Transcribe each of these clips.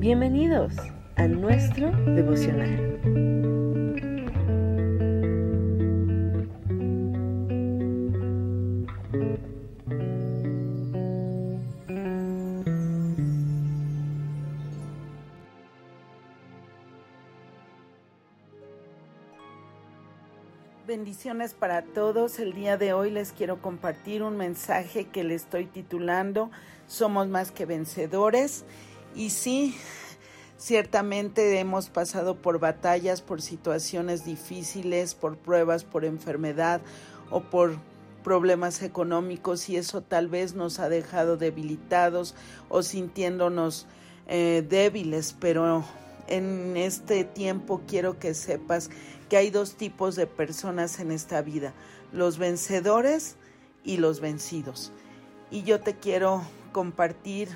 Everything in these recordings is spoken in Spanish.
Bienvenidos a nuestro devocional. Bendiciones para todos. El día de hoy les quiero compartir un mensaje que le estoy titulando Somos más que vencedores. Y sí, ciertamente hemos pasado por batallas, por situaciones difíciles, por pruebas, por enfermedad o por problemas económicos y eso tal vez nos ha dejado debilitados o sintiéndonos eh, débiles, pero en este tiempo quiero que sepas que hay dos tipos de personas en esta vida, los vencedores y los vencidos. Y yo te quiero compartir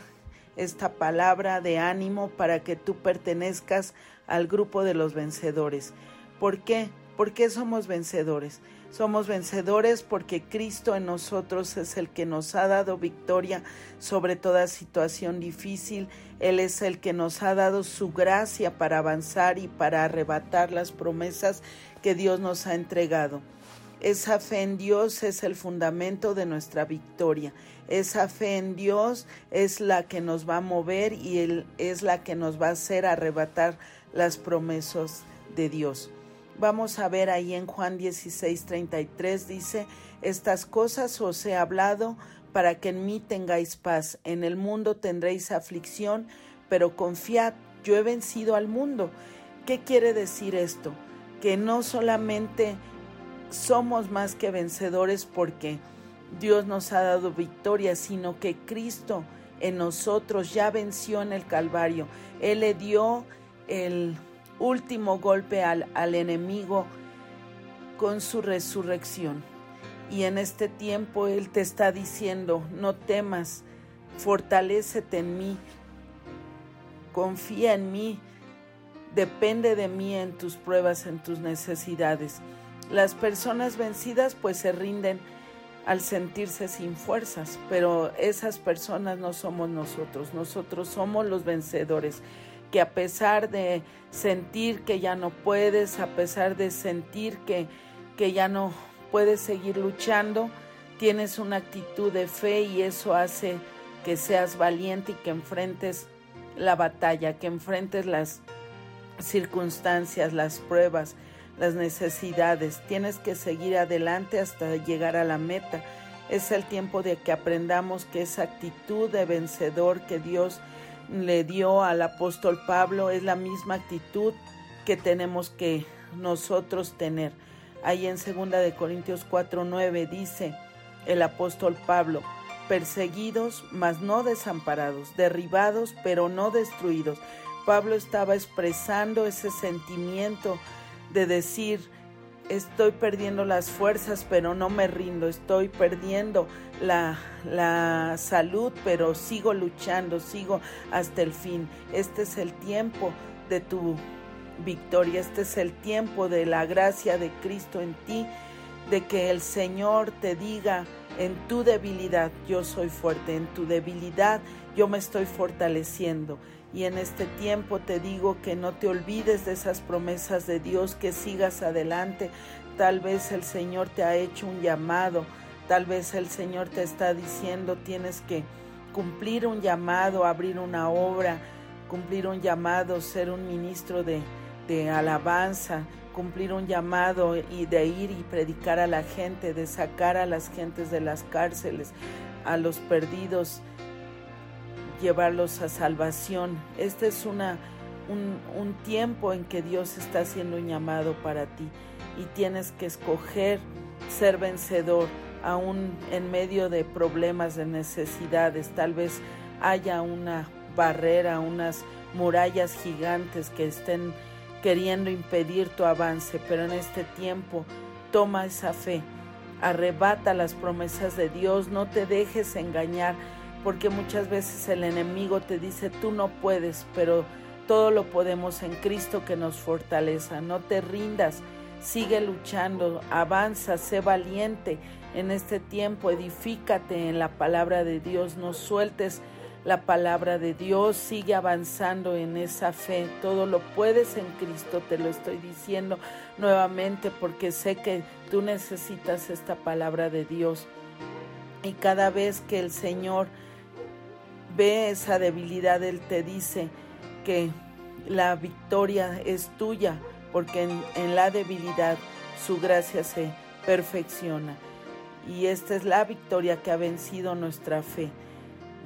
esta palabra de ánimo para que tú pertenezcas al grupo de los vencedores. ¿Por qué? ¿Por qué somos vencedores? Somos vencedores porque Cristo en nosotros es el que nos ha dado victoria sobre toda situación difícil. Él es el que nos ha dado su gracia para avanzar y para arrebatar las promesas que Dios nos ha entregado. Esa fe en Dios es el fundamento de nuestra victoria. Esa fe en Dios es la que nos va a mover y es la que nos va a hacer arrebatar las promesas de Dios. Vamos a ver ahí en Juan 16, 33 dice, estas cosas os he hablado para que en mí tengáis paz. En el mundo tendréis aflicción, pero confiad, yo he vencido al mundo. ¿Qué quiere decir esto? Que no solamente somos más que vencedores porque Dios nos ha dado victoria, sino que Cristo en nosotros ya venció en el Calvario. Él le dio el último golpe al, al enemigo con su resurrección. Y en este tiempo Él te está diciendo, no temas, fortalécete en mí, confía en mí, depende de mí en tus pruebas, en tus necesidades. Las personas vencidas pues se rinden al sentirse sin fuerzas, pero esas personas no somos nosotros, nosotros somos los vencedores, que a pesar de sentir que ya no puedes, a pesar de sentir que, que ya no puedes seguir luchando, tienes una actitud de fe y eso hace que seas valiente y que enfrentes la batalla, que enfrentes las circunstancias, las pruebas, las necesidades. Tienes que seguir adelante hasta llegar a la meta. Es el tiempo de que aprendamos que esa actitud de vencedor que Dios le dio al apóstol Pablo es la misma actitud que tenemos que nosotros tener. Ahí en 2 de Corintios 4:9 dice el apóstol Pablo, perseguidos mas no desamparados, derribados pero no destruidos. Pablo estaba expresando ese sentimiento de decir, estoy perdiendo las fuerzas, pero no me rindo, estoy perdiendo la, la, salud, pero sigo luchando, sigo hasta el fin. Este es el tiempo de tu victoria, este es el tiempo de la gracia de Cristo en ti, de que el Señor te diga en tu debilidad yo soy fuerte, en tu debilidad yo me estoy fortaleciendo. Y en este tiempo te digo que no te olvides de esas promesas de Dios, que sigas adelante. Tal vez el Señor te ha hecho un llamado, tal vez el Señor te está diciendo tienes que cumplir un llamado, abrir una obra, cumplir un llamado, ser un ministro de, de alabanza, cumplir un llamado y de ir y predicar a la gente, de sacar a las gentes de las cárceles, a los perdidos llevarlos a salvación. Este es una, un, tiempo en que Dios está haciendo un llamado para ti y tienes que escoger ser vencedor aún en medio de problemas, de necesidades. Tal vez haya una barrera, unas murallas gigantes que estén queriendo impedir tu avance, pero en este tiempo toma esa fe, arrebata las promesas de Dios, no te dejes engañar porque muchas veces el enemigo te dice tú no puedes, pero todo lo podemos en Cristo que nos fortaleza. No te rindas, sigue luchando, avanza, sé valiente en este tiempo, edifícate en la palabra de Dios, no sueltes la palabra de Dios, sigue avanzando en esa fe. Todo lo puedes en Cristo, te lo estoy diciendo nuevamente porque sé que tú necesitas esta palabra de Dios. Y cada vez que el Señor ve esa debilidad, Él te dice que la victoria es tuya, porque en, la debilidad su gracia se perfecciona. Y esta es la victoria que ha vencido nuestra fe.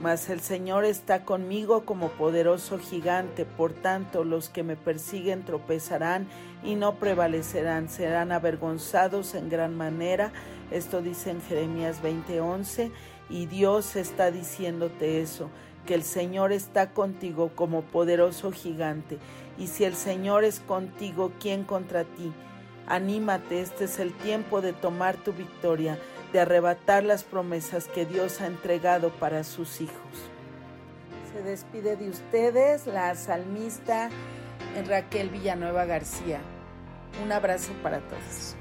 Mas el Señor está conmigo como poderoso gigante, por tanto los que me persiguen tropezarán y no prevalecerán, serán avergonzados en gran manera. Esto dice en Jeremías 20:11 y Dios está diciéndote eso, que el Señor está contigo como poderoso gigante. Y si el Señor es contigo, ¿quién contra ti? Anímate, este es el tiempo de tomar tu victoria de arrebatar las promesas que Dios ha entregado para sus hijos. Se despide de ustedes la salmista Raquel Villanueva García. Un abrazo para todos.